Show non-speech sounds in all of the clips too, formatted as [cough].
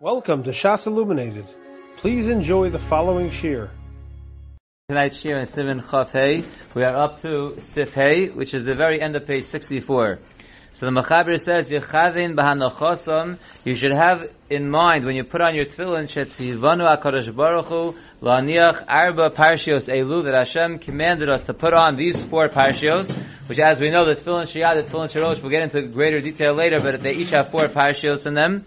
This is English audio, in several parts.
Welcome to Shas Illuminated. Please enjoy the following shir. Tonight's shir in Siman Chaf Hey, we are up to Sif Hey, which is the very end of page 64. So the Machaber says, Yechavin b'hanachosam, you should have in mind when you put on your tefillin, shetzivanu HaKadosh Baruch Hu, la'aniach arba parshios elu, that Hashem commanded us to put on these four parshios, which as we know, the tefillin shiyad, the tefillin sharosh, we'll get into greater detail later, but they each have four parshios in them.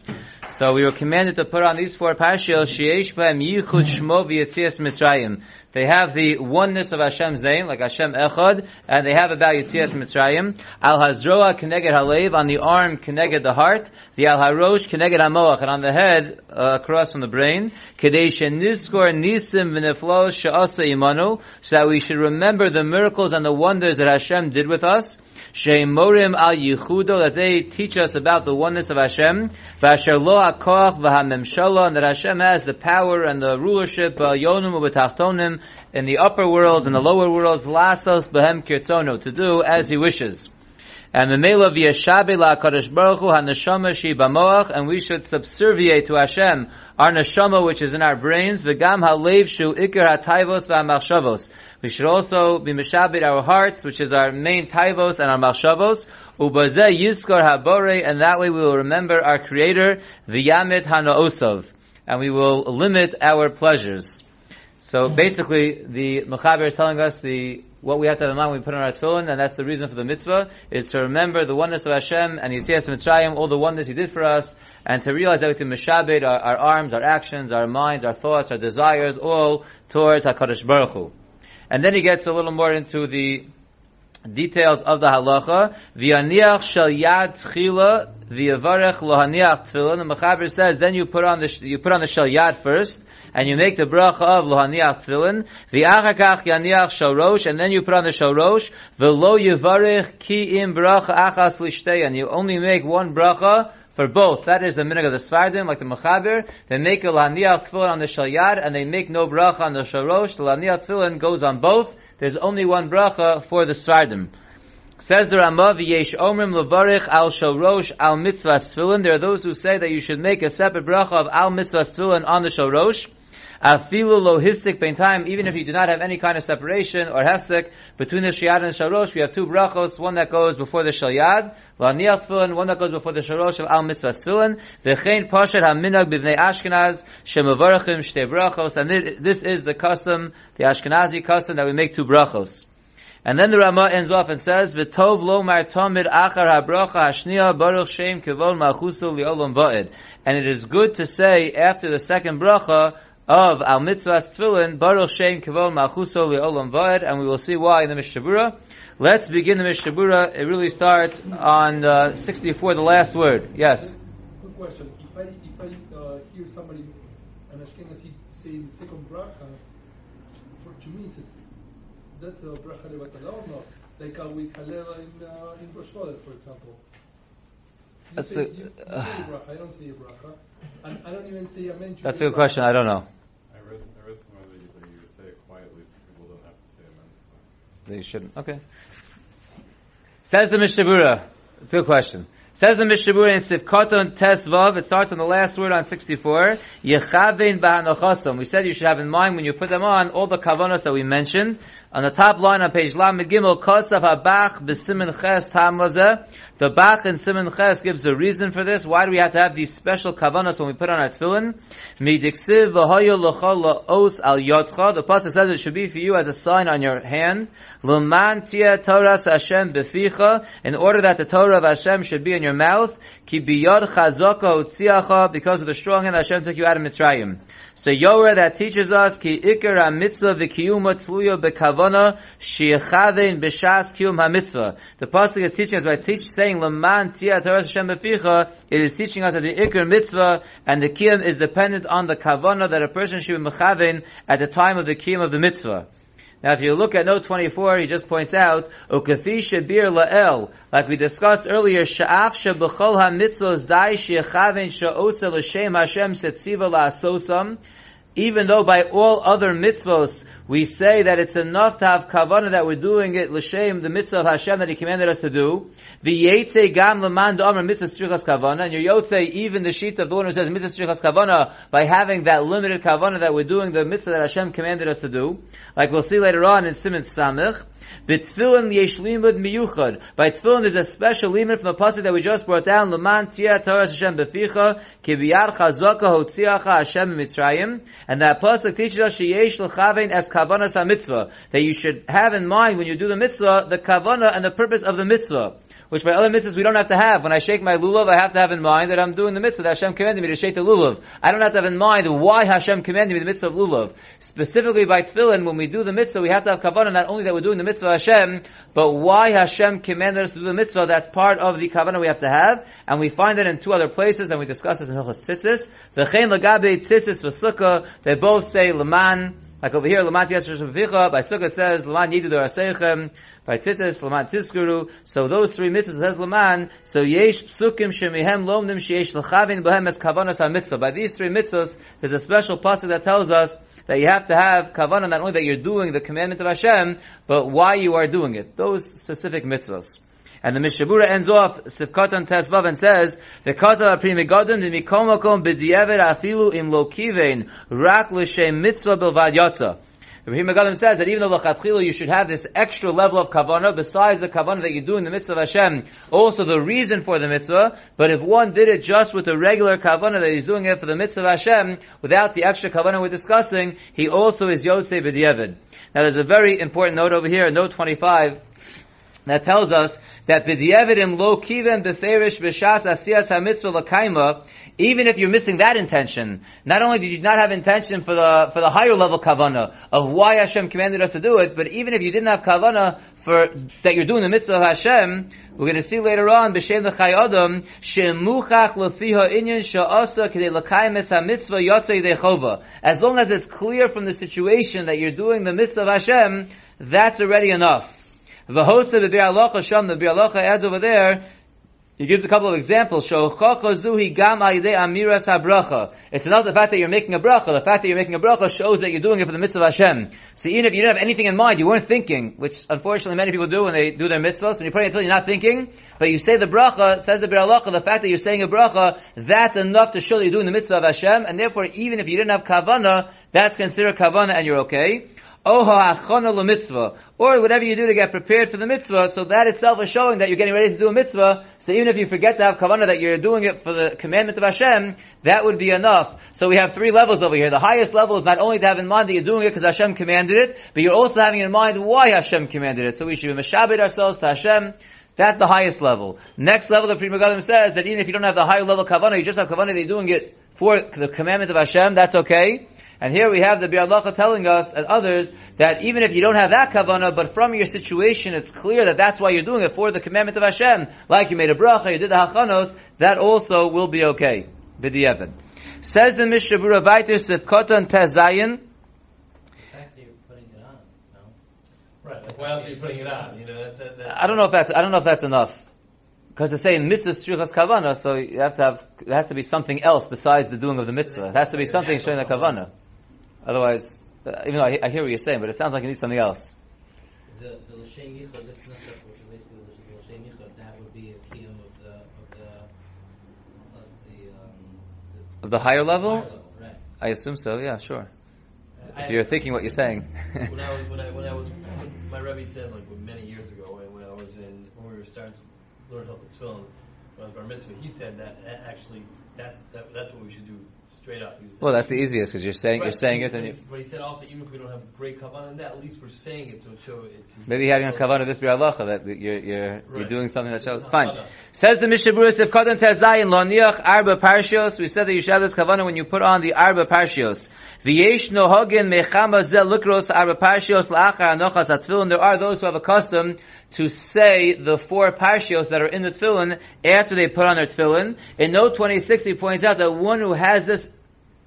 So we were commanded to put on these four parshios, sheyesh b'hem yichud shmo v'yetzias mitzrayim. They have the oneness of Hashem's name, like Hashem Echad, and they have about Yitzias Mitzrayim. Al Hazroa Keneged Halev, on the arm Keneged the heart, the Al Harosh Keneged Hamoach, and on the head, uh, across from the brain, Kadesh Niskor Nisim V'neflo She'asa Imanu, so that we should remember the miracles and the wonders that Hashem did with us. Sheimorim al Yichudo, that they teach us about the oneness of Hashem. V'asher lo hakoach v'hamemshala, and that Hashem has the power and the rulership, yonum in the upper world and the lower worlds, lasos behem kirtzono, to do as He wishes. And the mela v'yashabe la'akadosh baruch hu ha'neshama shi b'moach, and we should subserviate to Hashem our neshama which is in our brains, v'gam ha'lev shu ikar ha'tayvos v'ha'machshavos. We should also be mishabit our hearts, which is our main taivos and our malshavos. Ubazeh yiskor habore, and that way we will remember our Creator, v'yamit hanaosov, and we will limit our pleasures. So basically, the Mechaber is telling us the what we have to have in mind when we put on our tefillin, and that's the reason for the mitzvah, is to remember the oneness of Hashem and Yitzias Mitzrayim, all the wonders He did for us, and to realize everything mishabed, our, our arms, our actions, our minds, our thoughts, our desires, all towards HaKadosh Baruch Hu. And then he gets a little more into the details of the halacha. V'aniach shel yad tchila v'yavarech lohaniach tefillin. The Mechaber says, then you put on the you put on the shel yad first, and you make the bracha of lohaniach tefillin. V'achakach yaniach shorosh, and then you put on the shorosh. V'lo yavarech ki im bracha achas lishtei, and you only make one bracha for both. That is the minig of the Svardim, like the Mechaber. They make a laniach tefillin on the shalyad, and they make no bracha on the sharosh. The laniach tefillin goes on both. There's only one bracha for the Svardim. Says the Ramah, V'yesh omrim levarich al shorosh al mitzvah tefillin. There are those who say that you should make a separate bracha of al mitzvah tefillin on the shorosh. Afilu lo hifsik bein time, even if you do not have any kind of separation or hefsik between the shiyad and the sharosh, we have two brachos, one that goes before the shalyad, la'niach tefillin, one that goes before the sharosh of al mitzvah tefillin, v'chein poshet haminag b'vnei Ashkenaz, shemavarachim shtei brachos, and this is the custom, the Ashkenazi custom that we make two brachos. And then the Ramah ends off and says, "V'tov lo mar tamid achar habracha hashniya baruch shem kivol malchusu li'olam va'ed." And it is good to say after the second bracha, of Al Mitzvah's Tefillin, Baruch Shem Kavod Malchuso Le'olam Va'ed, and we will see why in the Mishabura. Let's begin the Mishabura. It really starts on uh, 64, the last word. Yes? Quick question. If I, if I uh, hear somebody, an Ashkenazi, say the second bracha, for to me, it's, that's a bracha levatala or not? Like uh, with Halel in, uh, in Rosh Chodesh, for example. You That's say, a- you, you uh, say a bracha, I don't say a bracha. I don't even say a mention. That's a good question. I don't know. I read, I read somewhere that you, that you say it quietly so people don't have to say amen. They shouldn't. Okay. Says the Mishabura. It's a good question. Says the Mishabura in Sivkoton Tes Vav, it starts on the last word on 64, Yechavein Ba'anochasom. We said you should have in mind when you put them on all the kavanos that we mentioned. On the top line on page Lamed Gimel, Kosav HaBach B'Simen Ches Tam Lazeh. The Bach in Simen Ches gives a reason for this. Why do we have to have these special kavanos when we put on our tefillin? Midiksiv v'hoyo l'chol la'os al yodcha. The pasuk says it should be for you as a sign on your hand. L'man tia Torah Hashem beficha. In order that the Torah of Hashem should be in your mouth. Ki biyod chazaka utziacha. Because of the strong hand Hashem took you out of Mitzrayim. So Yorah that teaches us ki ikar ha-mitzvah v'kiyuma tluya bekavana shi'echavein b'shas kiyum ha-mitzvah. The pasuk is teaching us by teach, saying leman tia Torah Hashem beficha. It is teaching us that the ikar mitzvah and the kiyum is dependent on the kavana that a person should be mechavein at the time of the kiyum of the mitzvah. Now, if you look at note 24, he just points out, Ukafi Shabir La'el, like we discussed earlier, Sha'af Shabachol HaMitzvos Dai Shechaven Sha'otza L'Shem Hashem Setziva La'asosam, even though by all other mitzvos we say that it's enough to have kavanah that we're doing it l'shem the mitzvah of Hashem that He commanded us to do. The yetze gam leman da'amr mitzvah strichas kavanah, and your yotze even the sheet of the one who says mitzvah strichas kavanah by having that limited kavanah that we're doing the mitzvah that Hashem commanded us to do, like we'll see later on in Siman Samich. B'tfilin yesh limud miyuchad. By tfilin there's a special limud from the pasuk that we just brought down. Leman tia Torah Hashem beficha kibiyar chazaka hotziacha Hashem mitzrayim. And that pasuk teaches us sheyesh l'chavein es kavanas mitzvah that you should have in mind when you do the mitzvah the kavana and the purpose of the mitzvah which by other mitzvahs we don't have to have. When I shake my lulav, I have to have in mind that I'm doing the mitzvah that Hashem commanded me to shake the lulav. I don't have to have in mind why Hashem commanded me the mitzvah of lulav. Specifically by tefillin, when we do the mitzvah, we have to have kavanah not only that we're doing the mitzvah of Hashem, but why Hashem commanded us to do the mitzvah. That's part of the kavanah we have to have, and we find it in two other places, and we discuss this in Hilchas Tzitzis. Chen lagabe tzitzis v'sukkah, they both say leman. Like over here, Lamat Yasher Shavicha, by Sukkah it says, Laman Yidu by Tzitzis, Laman Tiskuru, so those three mitzvahs says Laman, so Yesh Psukim Shemihem Lomdim Sheyesh Es Kavanas HaMitzvah. By these three mitzvahs, there's a special passage that tells us that you have to have kavanah not only that you're doing the commandment of Hashem, but why you are doing it. Those specific mitzvahs. And the Mishabura ends off Sifkatan Tesvav and says, "Because of Pri Megadim the Mikomakom b'diavad afilu im lokivein rak l'shem mitzvah bilvad yotza." The Megadim says that even though l'chatchilu you should have this extra level of kavanah besides the kavanah that you do in the mitzvah of Hashem, also the reason for the mitzvah. But if one did it just with the regular kavanah that he's doing it for the mitzvah of Hashem, without the extra kavanah we're discussing, he also is yotzei b'diavad. Now there's a very important note over here, note 25 that tells us that b'di'evidim lo kiven beferish b'shas asiyas hamitzvah l'kaima, even if you're missing that intention, not only did you not have intention for the for the higher level kavana of why Hashem commanded us to do it, but even if you didn't have kavana for that you're doing the mitzvah of Hashem, we're going to see later on b'shem l'chay adam shemuchach inyan sha'asa k'dei l'kayim es hamitzvah yotzei dechova. As long as it's clear from the situation that you're doing the mitzvah of Hashem, that's already enough. V'hosa the alocha sham, the bir alocha adds over there, he gives a couple of examples. It's not the fact that you're making a bracha. The fact that you're making a bracha shows that you're doing it for the mitzvah of Hashem. So even if you didn't have anything in mind, you weren't thinking, which unfortunately many people do when they do their mitzvahs. When you're it until you're not thinking, but you say the bracha, says the bir alocha, the fact that you're saying a bracha, that's enough to show that you're doing the mitzvah of Hashem, and therefore even if you didn't have kavana, that's considered kavana and you're okay. Mitzvah, or whatever you do to get prepared for the mitzvah. So that itself is showing that you're getting ready to do a mitzvah. So even if you forget to have kavanah that you're doing it for the commandment of Hashem, that would be enough. So we have three levels over here. The highest level is not only to have in mind that you're doing it because Hashem commanded it, but you're also having in mind why Hashem commanded it. So we should be mashabed ourselves to Hashem. That's the highest level. Next level, the Pri Megadim says that even if you don't have the higher level kavanah, you just have kavanah that you're doing it for the commandment of Hashem, that's okay. And here we have the Bi'alacha telling us and others that even if you don't have that kavanah, but from your situation it's clear that that's why you're doing it for the commandment of Hashem. Like you made a bracha, you did the hachanos, that also will be okay. B'di'evan. Says the Mishabura Vaiter Sifkotan Tezayin. Right. Like, why else are you putting it on? You know, that, that, that, I don't know if that's, I don't know if that's enough. Because it's saying mitzvah strichas kavana, so you have to have, there has to be something else besides the doing of the mitzvah. It has to be something showing the kavana. Otherwise, uh, even though I, I hear what you're saying, but it sounds like it needs something else. The the l'shem yichud, this is not stuff which is basically the l'shem yichud. That would be a kiyum of the of the of the um Of the higher level? higher level, right? I assume so, yeah, sure. I- If you're thinking what you're saying. when I was when I when I was [laughs] my Rebbe said like many years ago when, when I was in when we were starting to learn how to film was bar mitzvah he said that actually that's that, that's what we should do straight up. He said- well, that's the easiest because you're saying, you're saying it said- you, But he said also even if we don't have great kavanah in that, at least we're saying it to show he maybe having a kavanah this bi'alacha that you're, you're, you're doing something that shows, fine. Says the Mishabura if Kodan Tezayin Loniach Arba Parshios, we said that you should have this kavanah when you put on the Arba Parshios. V'yesh nohogin mechama zel lukros Arba Parshios la'achar anochas atfilin. There are those who have a custom to say the four parshios that are in the tefillin after they put on their tefillin. In note 26, he points out that one who has this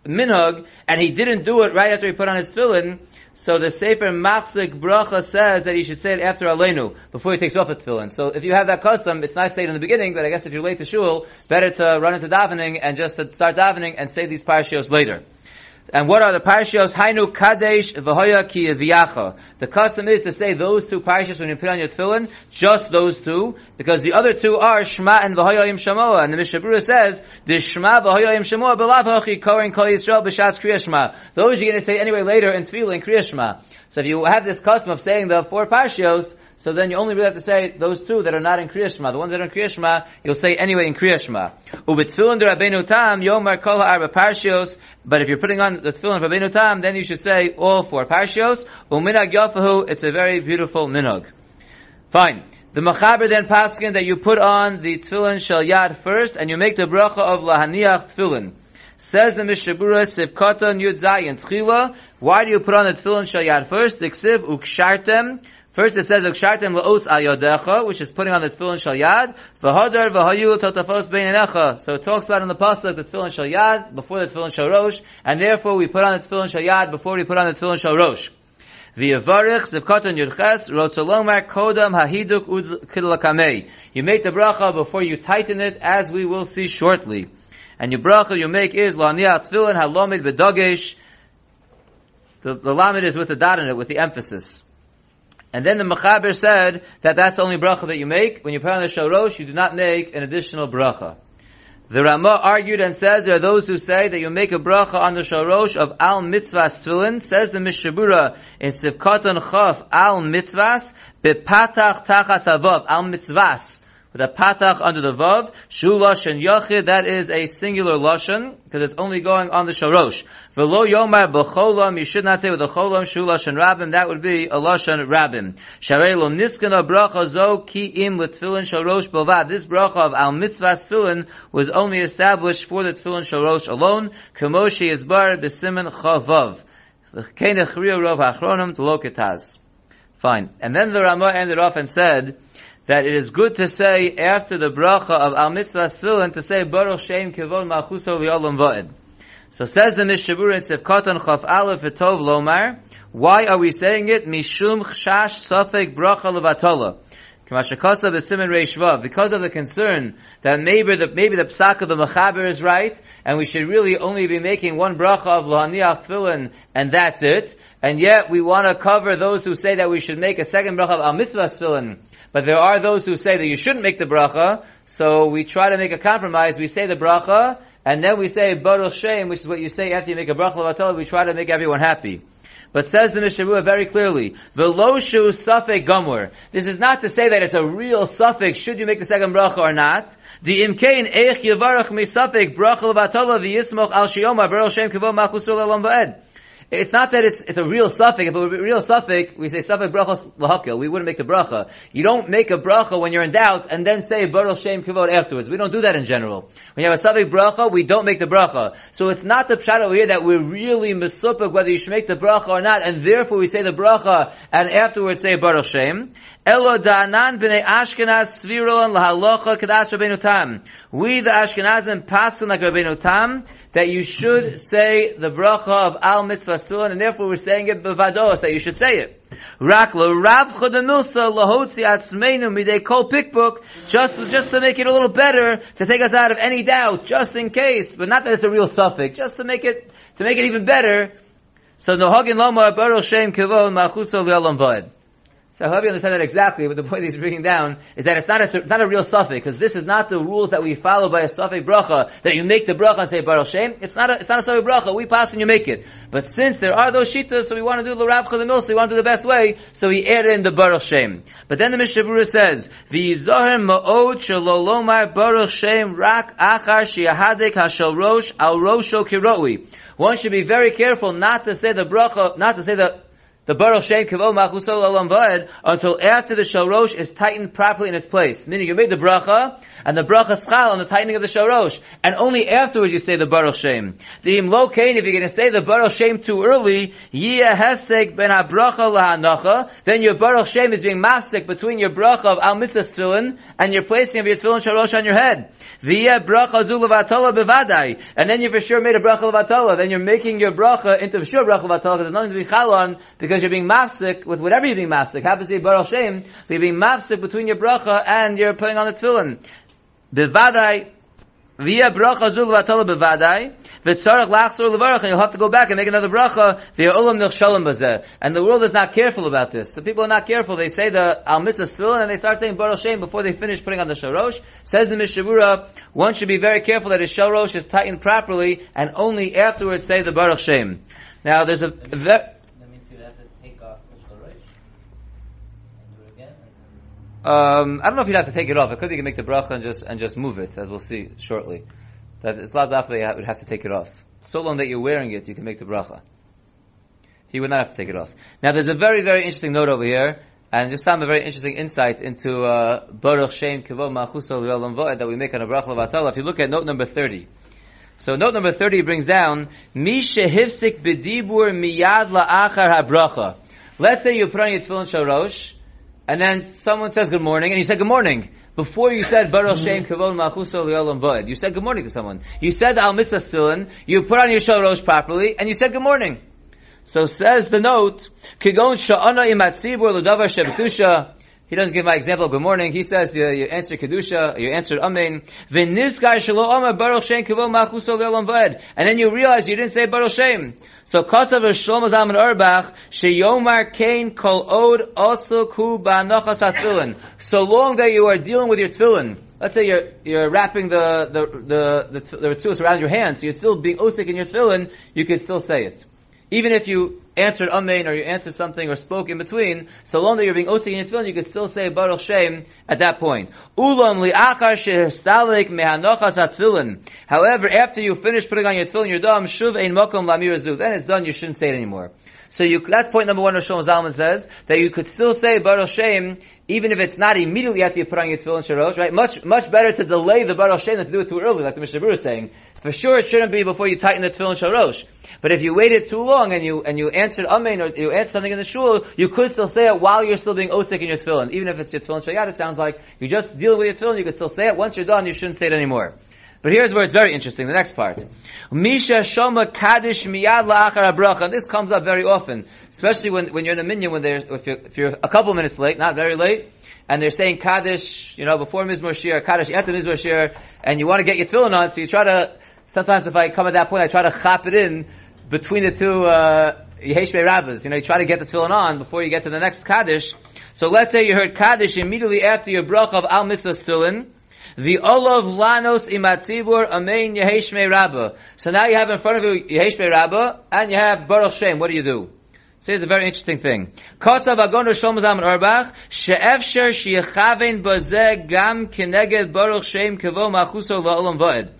minhag and he didn't do it right after he put on his tefillin, so the Sefer Machzik Bracha says that he should say it after Aleinu, before he takes off the tefillin. So if you have that custom, it's nice to say it in the beginning, but I guess if you're late to shul, better to run into davening and just to start davening and say these parshios later. And what are the parshios? Hainu kadesh v'hoya ki yaviyacha. The custom is to say those two parshios when you put on your tefillin, just those two, because the other two are Shema and v'hoya im shamoa. And the Mishnah Berurah says, the Shema v'hoya im shamoa b'lav hachi kohen kol Yisrael b'shas kriya Shema. Those you're going to say anyway later in tefillin kriya Shema. So if you have this custom of saying the four parshios, so then you only really have to say those two that are not in Kriya Shema. The ones that are in Kriya Shema, you'll say anyway in Kriya Shema. Ubetfilin de Yomar Kol Ha'arba Parshios, but if you're putting on the tefillin of Rabbeinu Tam, then you should say all four Parshios. Uminag Yafahu, it's a very beautiful minhag. Fine. The Machaber then paskin that you put on the tefillin shel yad first, and you make the bracha of lahaniach tefillin. Says the Mishabura Sivkatan Yud Zayin Tchila. Why do you put on the tefillin shel yad first? The ksiv ukshartem First it says ukshartem laos ayodecha, which is putting on the tefillin shal yad. V'hadar v'hayu totafos beinenecha. So it talks about in the pasuk the tefillin Shalyad before the tefillin shal rosh, and therefore we put on the tefillin Shalyad before we put on the tefillin shal rosh. V'yavarich zivkatan yudches rotzolomar kodam hahiduk ud. You make the bracha before you tighten it, as we will see shortly. And your bracha you make is la'niyat tefillin halomid b'dagesh. The, the lamed is with the dot in it, with the emphasis. And then the Mechaber said that that's the only bracha that you make. When you put on the shorosh, you do not make an additional bracha. The Rama argued and says there are those who say that you make a bracha on the shorosh of al mitzvahs tefillin. Says the Mishabura in Sivkatan Chaf al mitzvahs bepatach tachas avav al mitzvahs with a patach under the vav, shu lashon yachid, that is a singular lashon, because it's only going on the shorosh. V'lo yomar b'cholam, you should not say with a cholam, shu lashon rabim, that would be a lashon rabim. Sharei lo niskana bracha zo ki im l'tfilin shorosh bovad. This bracha of al mitzvah tefillin was only established for the tefillin shorosh alone, kamoshi is bar b'simen chavav. Fine. And then the Ramah ended off and said, that it is good to say after the bracha of al mitzvah tefillin to say baruch shem kivon malchuso v'olam va'ed. So says the Mishabura in Sefkatan Chaf Aleph V'tov Lomar, why are we saying it? Mishum chshash safek bracha levatola. Because of the concern that maybe the, maybe the psak of the Mechaber is right, and we should really only be making one bracha of Lohaniach Tefillin, and that's it. And yet we want to cover those who say that we should make a second bracha of Al Mitzvah but there are those who say that you shouldn't make the bracha, so we try to make a compromise. We say the bracha, and then we say Baruch Shem, which is what you say after you make a bracha. We try to make everyone happy. But says the Mishavua very clearly, Veloshu safek gomor. This is not to say that it's a real suffix, should you make the second bracha or not. The imkain eich yivarach mi safek bracha levatol v'yismoch al shiyoma baruch Shem kivo machusul elam va'ed. It's not that it's, it's a real suffix. If it were a real suffix, we say suffix brachos lahakil. We wouldn't make the bracha. You don't make a bracha when you're in doubt and then say baruch shem kivod afterwards. We don't do that in general. When you have a suffix bracha, we don't make the bracha. So it's not the pshat over here that we're really misupik whether you should make the bracha or not, and therefore we say the bracha and afterwards say baruch shem. Elo da'anan b'nei Ashkenaz svirol and lahalocha kadash Rabbeinu Tam. We the Ashkenazim pass like Rabbeinu Tam that you should say the bracha of al mitzvah and therefore we're saying it bevados that you should say it. Rak lo rav chodamilsa lahotzi atzmeinu midei kol pikbook, just just to make it a little better, to take us out of any doubt, just in case, but not that it's a real suffix, just to make it to make it even better. So nohagin loma baruch shem kivon machuso v'olam v'ed. So I hope you understand that exactly, but the point he's bringing down is that it's not a, not a real suffix, because this is not the rules that we follow by a suffix bracha, that you make the bracha and say Baruch Shem. It's not a, it's not a suffix bracha, we pass and you make it. But since there are those shitas, so we want to do the Rav the so we want to do the best way, so we add in the Baruch Shem. But then the Mishavura says, the V'yizoher ma'od shalolomar Baruch Shem rak achar shiahadek hashal rosh al rosho kiroi. One should be very careful not to say the bracha, not to say the the Baruch Shem Kavod Machusol Olam Vaed until after the Shorosh is tightened properly in its place. Meaning you made the bracha, and the bracha schal on the tightening of the Shorosh, and only afterwards you say the Baruch Shem. The Im Lo Kain, if you're going to say the Baruch Shem too early, Yia Hefsek Ben HaBracha Lahanacha, then your Baruch Shem is being mastic between your bracha of Al Mitzvah Tefillin, and your placing of your Tefillin Shorosh on your head. Via bracha Zulavatola Bevadai, and then you for sure made a bracha Levatola, then you're making your bracha into sure bracha Levatola, because there's nothing to be chal on, because you're being mafsik with whatever you're being mafsik. Happens to be Baruch Shem, you're being mafsik between your bracha and you're putting on the tefillin. Bivadai, via bracha zul vatala bevadai, v'tzarech lachzor levarach, and you'll have to go back and make another bracha, via olam nechshalim bazeh. And the world is not careful about this. The people are not careful. They say the al mitzvah still, and they start saying baruch shem before they finish putting on the sharosh. Says the Mishavura, one should be very careful that his sharosh is tightened properly, and only afterwards say the baruch shem. Now, there's a, ve- That means you have to take off the shorosh and do it again. And Um, I don't know if you'd have to take it off. It could be you can make the bracha and just and just move it, as we'll see shortly. That it's not that you would have to take it off. So long that you're wearing it, you can make the bracha. He would not have to take it off. Now, there's a very very interesting note over here, and just found a very interesting insight into uh, Baruch Shem L'Olam Va'ed that we make on a bracha levatala. If you look at note number thirty. So note number 30 brings down, Mi shehifsik b'dibur miyad la'achar habracha. Let's say you put on your tefillin shalosh, and then someone says good morning, and you said good morning. Before you said Baruch mm-hmm. Shem Kavod Machuso Li'olam Vod, you said good morning to someone. You said Al Mitzvah Stilin, you put on your shalosh properly, and you said good morning. So says the note, Kigon Sha'ana Imatzibur Ludavar Shebtusha. He doesn't give my example of good morning. He says you, you answer Kedusha, you answered Amen. And then you realize you didn't say Baruch Shem. So Kosav Shlomo Zalman Auerbach, Sheyomar Kain Kol Od Ba'anochas HaTfilin. So long that you are dealing with your tefillin, let's say you're, you're wrapping the, the, the, the, the, around your hand, so you're still being osik in your tefillin, you can still say it. Even if you answered amen or you answered something or spoke in between, so long that you're being osik in your tefillin, you can still say Baruch Shem at that point. Ulam li'achar shehistalik mehanochas hatfilin. However, after you finish putting on your tefillin, your dam, shuv ein mokom lamir azu. Then it's done, you shouldn't say it anymore. So you, that's point number one Rosh Zalman says, that you could still say Baruch Shem, even if it's not immediately after you put on your tefillin sharosh, right? Much, much better to delay the Baruch Shem than to do it too early, like the Mishnah is saying. For sure it shouldn't be before you tighten the tefillin sharosh. But if you waited too long and you, and you answered amen or you answered something in the shul, you could still say it while you're still being osik in your tefillin. Even if it's your tefillin shayat, it sounds like you just deal with your tefillin, you could still say it. Once you're done, you shouldn't say it anymore. But here's where it's very interesting, the next part. Misha Shoma Kaddish Miyad La'achar. This comes up very often, especially when, when you're in a minyan, when they're, if you're, if you're a couple minutes late, not very late, and they're saying Kaddish, you know, before Mizmor Shir, Kaddish after Mizmor Shir, and you want to get your tefillin on, so you try to, sometimes if I come at that point, I try to chop it in between the two, uh, Rabbis. You know, you try to get the tefillin on before you get to the next Kaddish. So let's say you heard Kaddish immediately after your bracha of Al Mitzvah Stilin, the Olav Lanos Imatzibur Amein Yeheshme Rabba. So now you have in front of you Yeheshme Rabba, and you have Baruch Shem. What do you do? So here's a very interesting thing. Kosav Agon Roshom Zalman Auerbach, She'efsher She'echaven Bazeh Gam Keneged Baruch Shem Kevo Machuso La'olam Va'ed.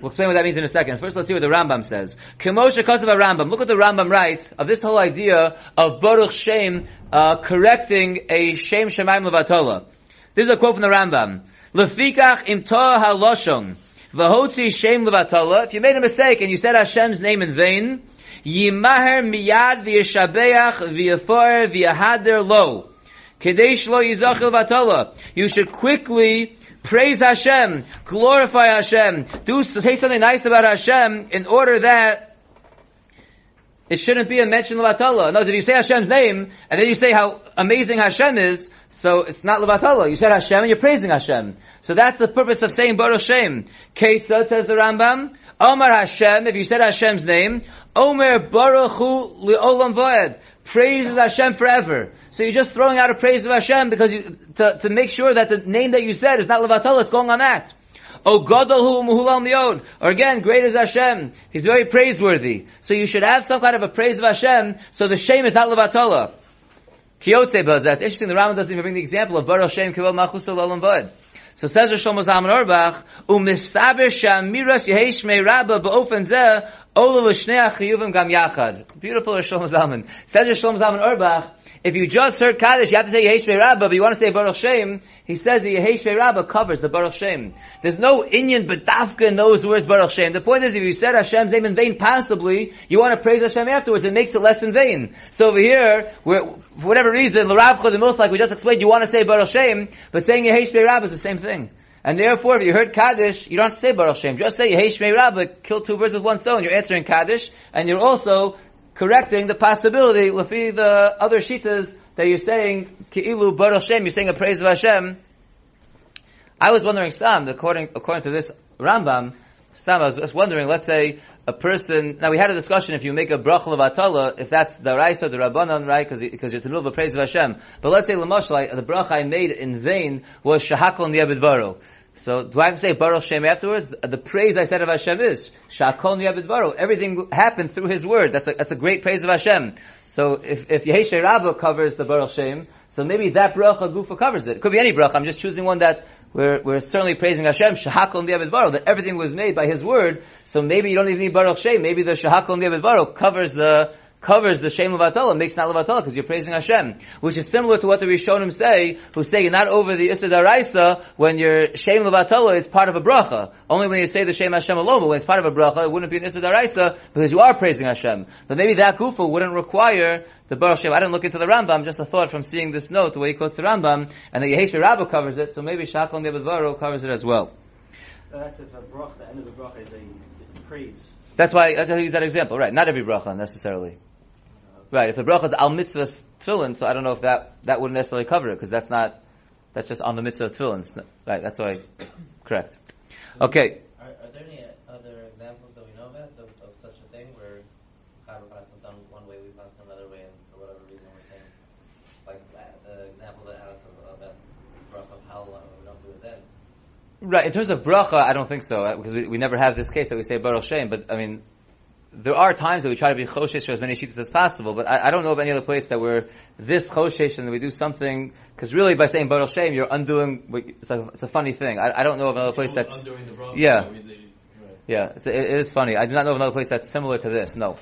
We'll explain what that means in a second. First, let's see what the Rambam says. Kemosha Kosav Rambam. Look what the Rambam writes of this whole idea of Baruch Shem uh, correcting a Shem Shemaim Levatola. This is a quote from the Rambam. Lefikach haloshon. Shem levatala. If you made a mistake and you said Hashem's name in vain, yimaher miyad v'yeshabeach v'yafor v'yahader lo. Lo yizach levatala. You should quickly praise Hashem, glorify Hashem, do say something nice about Hashem in order that it shouldn't be a mention of Levatala. No, did you say Hashem's name, and then you say how amazing Hashem is, so it's not Levatala. You said Hashem and you're praising Hashem. So that's the purpose of saying Baruch Shem. Ketzah says the Rambam, Omar Hashem, if you said Hashem's name, Omer Baruch Hu Li'olam Voed. Praises Hashem forever. So you're just throwing out a praise of Hashem because you, to, to make sure that the name that you said is not Levatala, it's going on that. O Gadol Hu Muhulam Yod. Or again, great is Hashem. He's very praiseworthy. So you should have some kind of a praise of Hashem, so the shame is not Levatala. Kiyotze Baz, that's interesting, the Rambam doesn't even bring the example of Baruch Shem Kivol Machus Olam Vod. So says Rosh Zalman Auerbach, u'mistaber shamiras yeheshmei rabba ba'ofen zeh, Beautiful Rosh Zalman. Says Rosh Zalman Auerbach, if you just heard Kaddish, you have to say Yeheshmei Rabba, but you want to say Baruch Shem, he says the Yeheshmei Rabba covers the Baruch Shem. There's no Inyan but Dafka knows where's Baruch Shem. The point is, if you said Hashem's name in vain possibly, you want to praise Hashem afterwards, it makes it less in vain. So over here, for whatever reason, the most like we just explained, you want to say Baruch Shem, but saying Yeheshmei Rabba is the same thing. And therefore, if you heard Kaddish, you don't say Baruch Shem. Just say Yeheshmei Rabba, kill two birds with one stone. You're answering Kaddish, and you're also correcting the possibility, Lafi the other shitas, that you're saying Ki'ilu Baruch Shem, you're saying a praise of Hashem, I was wondering, Sam, according according to this Rambam, Sam, I was just wondering. Let's say a person. Now we had a discussion if you make a bracha levatala, if that's the raisa, the rabbanon, right? Because you're to know the praise of Hashem. But let's say the bracha I made in vain was shahakol niyabidvaro. So do I have to say Baruch Shem afterwards? The, praise I said of Hashem is Shakol Niyabidvaro. Everything happened through His word. That's a, that's a great praise of Hashem. So if if Yeheshe Rabbah covers the Baruch Shem, so maybe that bracha gufa covers it. It could be any bracha. I'm just choosing one that we're, we're certainly praising Hashem, Shahakol Niyabidvaro, that everything was made by His word. So maybe you don't even need Baruch Shem. Maybe the Shahakol Niyabidvaro covers the covers the Shem Levatala, makes not Levatala, because you're praising Hashem. Which is similar to what the Rishonim say, who say you're not over the Issa Daraisa when your Shem Levatala is part of a bracha. Only when you say the Shem Hashem alone, but when it's part of a bracha, it wouldn't be an Issa Daraisa, because you are praising Hashem. But maybe that gufa wouldn't require the Baruch Shem. I didn't look into the Rambam, just a thought from seeing this note, the way he quotes the Rambam, and the Yehesh Rabbah covers it, so maybe Shakal Nebedvaro covers it as well. Uh, that's if a bracha, the end of the bracha is a, praise. That's why, that's why I use that example, right? Not every bracha necessarily. Right, if the bracha is al mitzvah tefillin, so I don't know if that, that wouldn't necessarily cover it, because that's not, that's just on the mitzvah of tefillin. Right, that's why, correct. Okay, Are, are there any other examples that we know about of, of such a thing where Chaver passes on one way, we pass on another way, and for whatever reason we're saying, like uh, the example that Alice of, about Bracha of Halla, we don't do it then. Right, in terms of bracha, I don't think so, uh, because we, we never have this case that we say Baruch Shem, but I mean, there are times that we try to be choshesh for as many sheets as possible, but I, I don't know of any other place that we're this choshesh and we do something, because really by saying Baruch Shem, you're undoing, it's a, it's a funny thing. I, I don't know of another place that's, the. Yeah. Mean, they- right. yeah, it's, it, it is funny. I do not know of another place that's similar to this, no.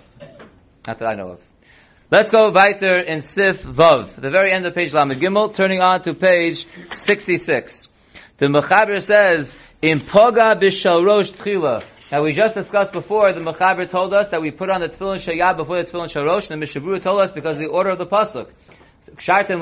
Not that I know of. Let's go weiter in Sif Vav, the very end of page Lamed Gimel, turning on to page 66. The Mechaber says, "In poga b'shalrosh tchila." Now we just discussed before. The Mechaber told us that we put on the tefillin shayad before the tefillin sharosh, and the Mishabura told us because of the order of the pasuk. So it starts with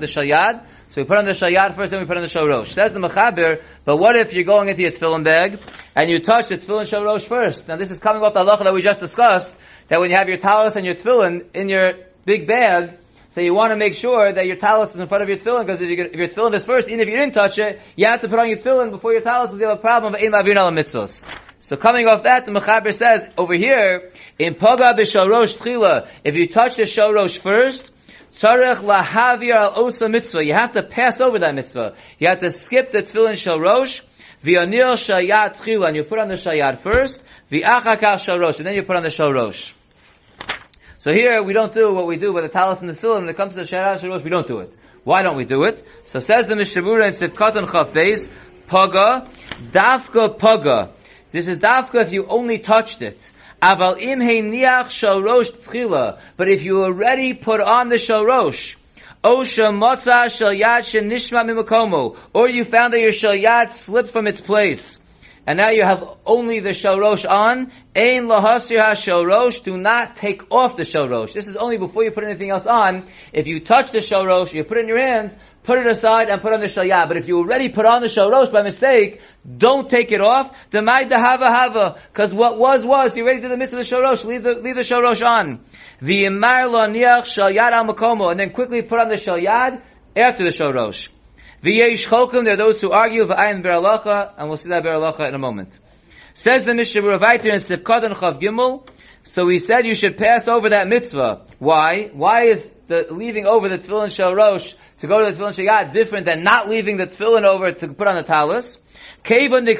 the shayad. So we put on the shayad first, then we put on the sharosh. Says the Mechaber, but what if you're going into your tefillin bag and you touch the tefillin sharosh first? Now this is coming off the halacha that we just discussed. That when you have your talis and your tefillin in your big bag, so you want to make sure that your talus is in front of your tefillin, because if, you if your tefillin is first, even if you didn't touch it, you have to put on your tefillin before your talus, because you have a problem of in mitzvos. So coming off that, the Mechaber says, over here, in Paga b'sharosh tchila, if you touch the sharosh first, tzarech lahavir al osa mitzvah, you have to pass over that mitzvah. You have to skip the tefillin sharosh, v'yanir shayat tchila, and you put on the shayat first, v'achakar sharosh, and then you put on the sharosh. So here we don't do what we do with the talis and the tefillin. When it comes to the Shara Sharosh, we don't do it. Why don't we do it? So says the Mishabura in Sivkot and Chaf Beis, Paga, Dafka Paga. This is Dafka if you only touched it. Aval im he niach shalosh tchila. But if you already put on the shalosh, Osha motza shal yad shenishma mimakomo, or you found that your shal yad slipped from its place, and now you have only the shalrosh on, ein lahasir ha-shalrosh, do not take off the shalrosh. This is only before you put anything else on. If you touch the shalrosh, you put it in your hands, put it aside and put on the shalyah. But if you already put on the shalrosh by mistake, don't take it off. Demai hava hava, because what was was. You already did the mitzvah of the shalrosh. Leave the leave the shalrosh on. V'yimar lo niach shalyad al makomo, and then quickly put on the shalyad after the shalrosh. V'yesh cholkum, there are those who argue v'ayin beralacha, and we'll see that beralacha in a moment. Says the Mishnah Ravaiter in Sivkot and Chav Gimel, so he said you should pass over that mitzvah. Why? Why is the leaving over the tefillin shalosh to go to the tefillin shayad different than not leaving the tefillin over to put on the talus? Kodem.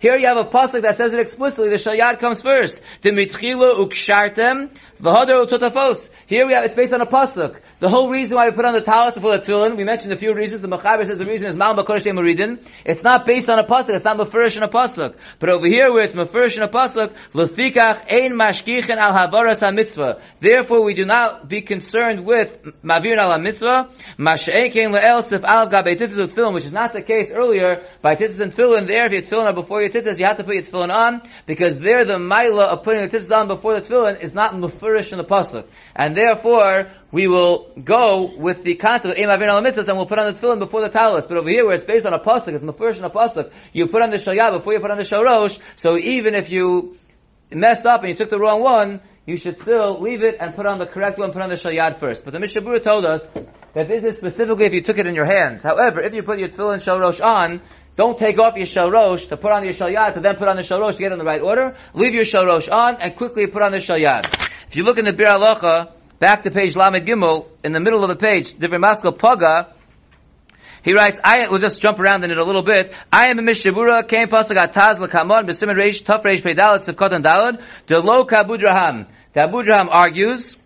Here you have a pasuk that says it explicitly. The shayad comes first. Ukshartem utotafos. Here we have it's based on a pasuk. The whole reason why we put on the talus before the tefillin, we mentioned a few reasons. The Mechaber says the reason is mal makodesh muridin. It's not based on a pasuk. It's not mefurish in a pasuk. But over here, where it's mefurish in a pasuk, lefikach ein mashkichin al havaras mitzvah. Therefore, we do not be concerned with mavir al mitzvah. Mash'ekein le'el sif al gabei tzitzis of tefillin, which is not the case earlier by tzitzis and tefillin. There, if your tefillin are before your tzitzis, you have to put your tefillin on because there the maila of putting the tzitzis on before the tefillin is not mefurish in the pasuk, and therefore we will go with the concept of Eim Avin al and we'll put on the tefillin before the talus. But over here, where it's based on a pasuk, it's mefurish in a pasuk. You put on the shalyah before you put on the sharosh. So even if you messed up and you took the wrong one, you should still leave it and put on the correct one, put on the shalyad first. But the Mishnah Berurah told us that this is specifically if you took it in your hands. However, if you put your tefillin shalrosh on, don't take off your shalrosh to put on your shalyad to then put on the shalrosh to get in the right order. Leave your shalrosh on and quickly put on the shalyad. If you look in the Bir Halacha, back to page Lamed Gimel, in the middle of the page, Divrei Maskal Paga, he writes, I will just jump around in it a little bit. I am a Mishabura, came pasuk ataz l'kamon, b'simen reish, taf reish pedalet, sivkot and dalad, de lo kabudraham. The Abudraham argues,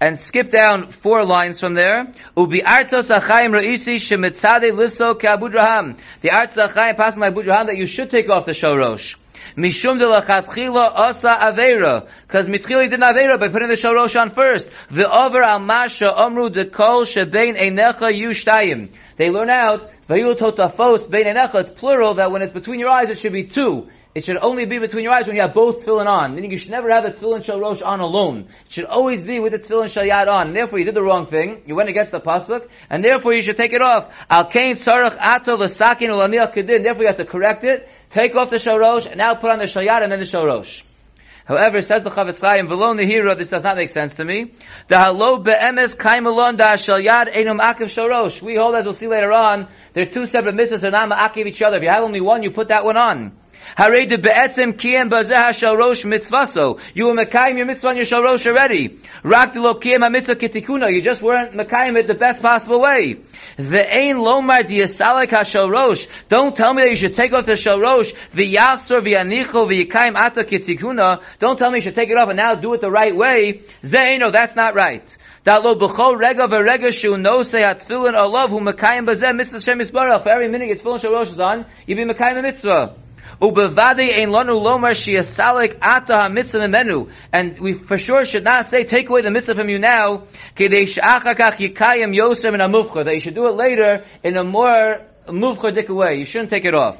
and skip down four lines from there. Ubi artos achayim ra'isi shemitzade liso kabudraham. The artos achayim passing like Abudraham that you should take off the shorosh. Mishum de lachatchila asa avera. Because mitchili did avera by putting the shorosh on first. Ve'over al masha omru de kol shebein einecha yushtayim. They learn out, Vayul totafos bein einecha, it's plural, that when it's between your eyes it should be two. It should only be between your eyes when you have both tefillin on. Meaning you should never have the tefillin shal rosh on alone. It should always be with the tefillin shal yad on. And therefore you did the wrong thing. You went against the pasuk, and therefore you should take it off. Al kain tzarach ato l'sakin u'laniach kedin. Therefore you have to correct it. Take off the shal rosh, and now put on the shal yad and then the shal rosh. However, says the Chavetz Chaim, the hero, this does not make sense to me. The halo be'emes kaimalon da shal yad enum akiv shorosh. We hold, as we'll see later on, they're two separate mitzvahs, they're not akiv each other. If you have only one, you put that one on. Hare de be'etzem kiyem bazeh shal rosh mitzvaso. You were mekayim your mitzvah on your shal rosh already. Rak lo kiyem ha-mitzvah kitikuna. You just weren't mekayim it the best possible way. Ve'ein lomar diyasalek ha-shal. Don't tell me that you should take off the shal rosh. V'yasor v'yanicho v'yikayim ata kitikuna. Don't tell me you should take it off and now do it the right way. Ze'eno, that's not right. That lo b'chol rega v'rega shu no say atfilin alav hu mekayim bazeh mitzvah shem yisbarach. For every minute your tefillin shal rosh is on, you be mekayim a mitzvah. Ubevade ein lanu lomar shiasalik ata ha-mitzvah menu. And we for sure should not say, take away the mitzvah from you now, kedei she'achakach yikayim yosem in a That you should do it later in a more muvchadik way. You shouldn't take it off.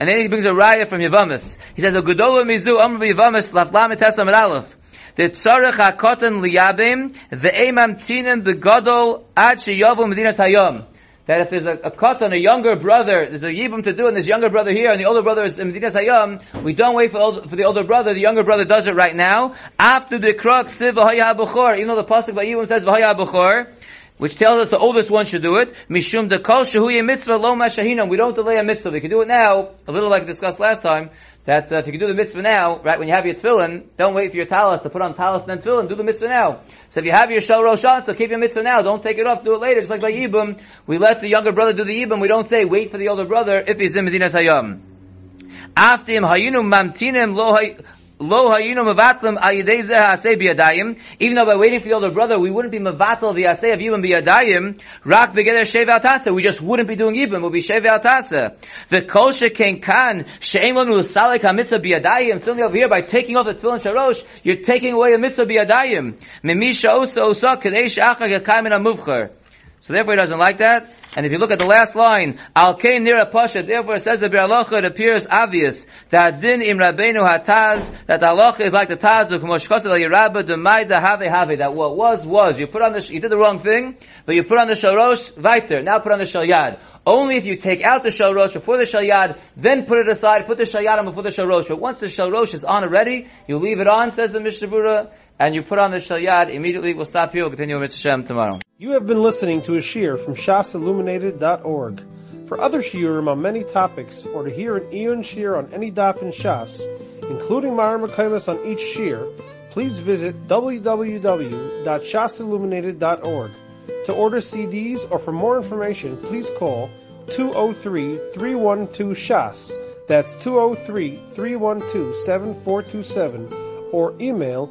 And then he brings a raya from Yavamis. He says, "A gedolah mizu amr Yavamis laflam etasam aleph." The tzarech hakotan liyabim ve'emam tinen begadol ad sheyavu medinas hayom that if there's a, a katan, a younger brother, there's a yibum to do, and this younger brother here, and the older brother is in Medina Hayam, we don't wait for, old, for the older brother, the younger brother does it right now. After the krok siv v'haya even though the pasuk by yibum says b'chor, which tells us the oldest one should do it. Mishum de kol shehuye mitzvah lo mashahinam. We don't delay a mitzvah. We can do it now, a little like discussed last time, that uh, if you can do the mitzvah now, right, when you have your tefillin, don't wait for your talis to put on talis and then tefillin, do the mitzvah now. So if you have your shel rosh on, so keep your mitzvah now, don't take it off, do it later. Just like by Yibum, we let the younger brother do the Yibum, we don't say wait for the older brother if he's in Medina Sayyam. Him, hayinu mamtinim lo Lo hayinu mevatlim al yedei zeh asay biyadayim. Even though by waiting for the older brother, we wouldn't be mevatel the asay of yibam biyadayim. Rak begeder shev altasa. We just wouldn't be doing yibam. We'll be shev altasa. The kol sheken kan she'en lanu l'salek ha-mitzvah biyadayim. Certainly over here, by taking off the tefillin sharosh, you're taking away a mitzvah biyadayim. Mimisha osa osa kadei she'achak yekayim in a So therefore he doesn't like that. And if you look at the last line, Al Kain Nira Pasha, therefore it says the Biralacha, it appears obvious that Din Im Rabbeinu Hataz, that the is like the Taz of Moshkosel Yerabba, the Maida Have Have, that what was, was. You put on the, you did the wrong thing, but you put on the Shalosh, Viter, now put on the Shalyad. Only if you take out the Shalosh before the Shalyad, then put it aside, put the Shalyad on before the Shalosh. But once the Shalosh is on already, you leave it on, says the Mishnah and you put on the shalyad, immediately we'll stop here. We'll continue with Hashem tomorrow. You have been listening to a shear from shasilluminated.org. For other shiurim on many topics, or to hear an Eon shear on any daf in Shas, including mareh mekomos on each shear, please visit www.shasilluminated.org. To order CDs or for more information, please call 203-312-SHAS. That's 203-312-7427 or email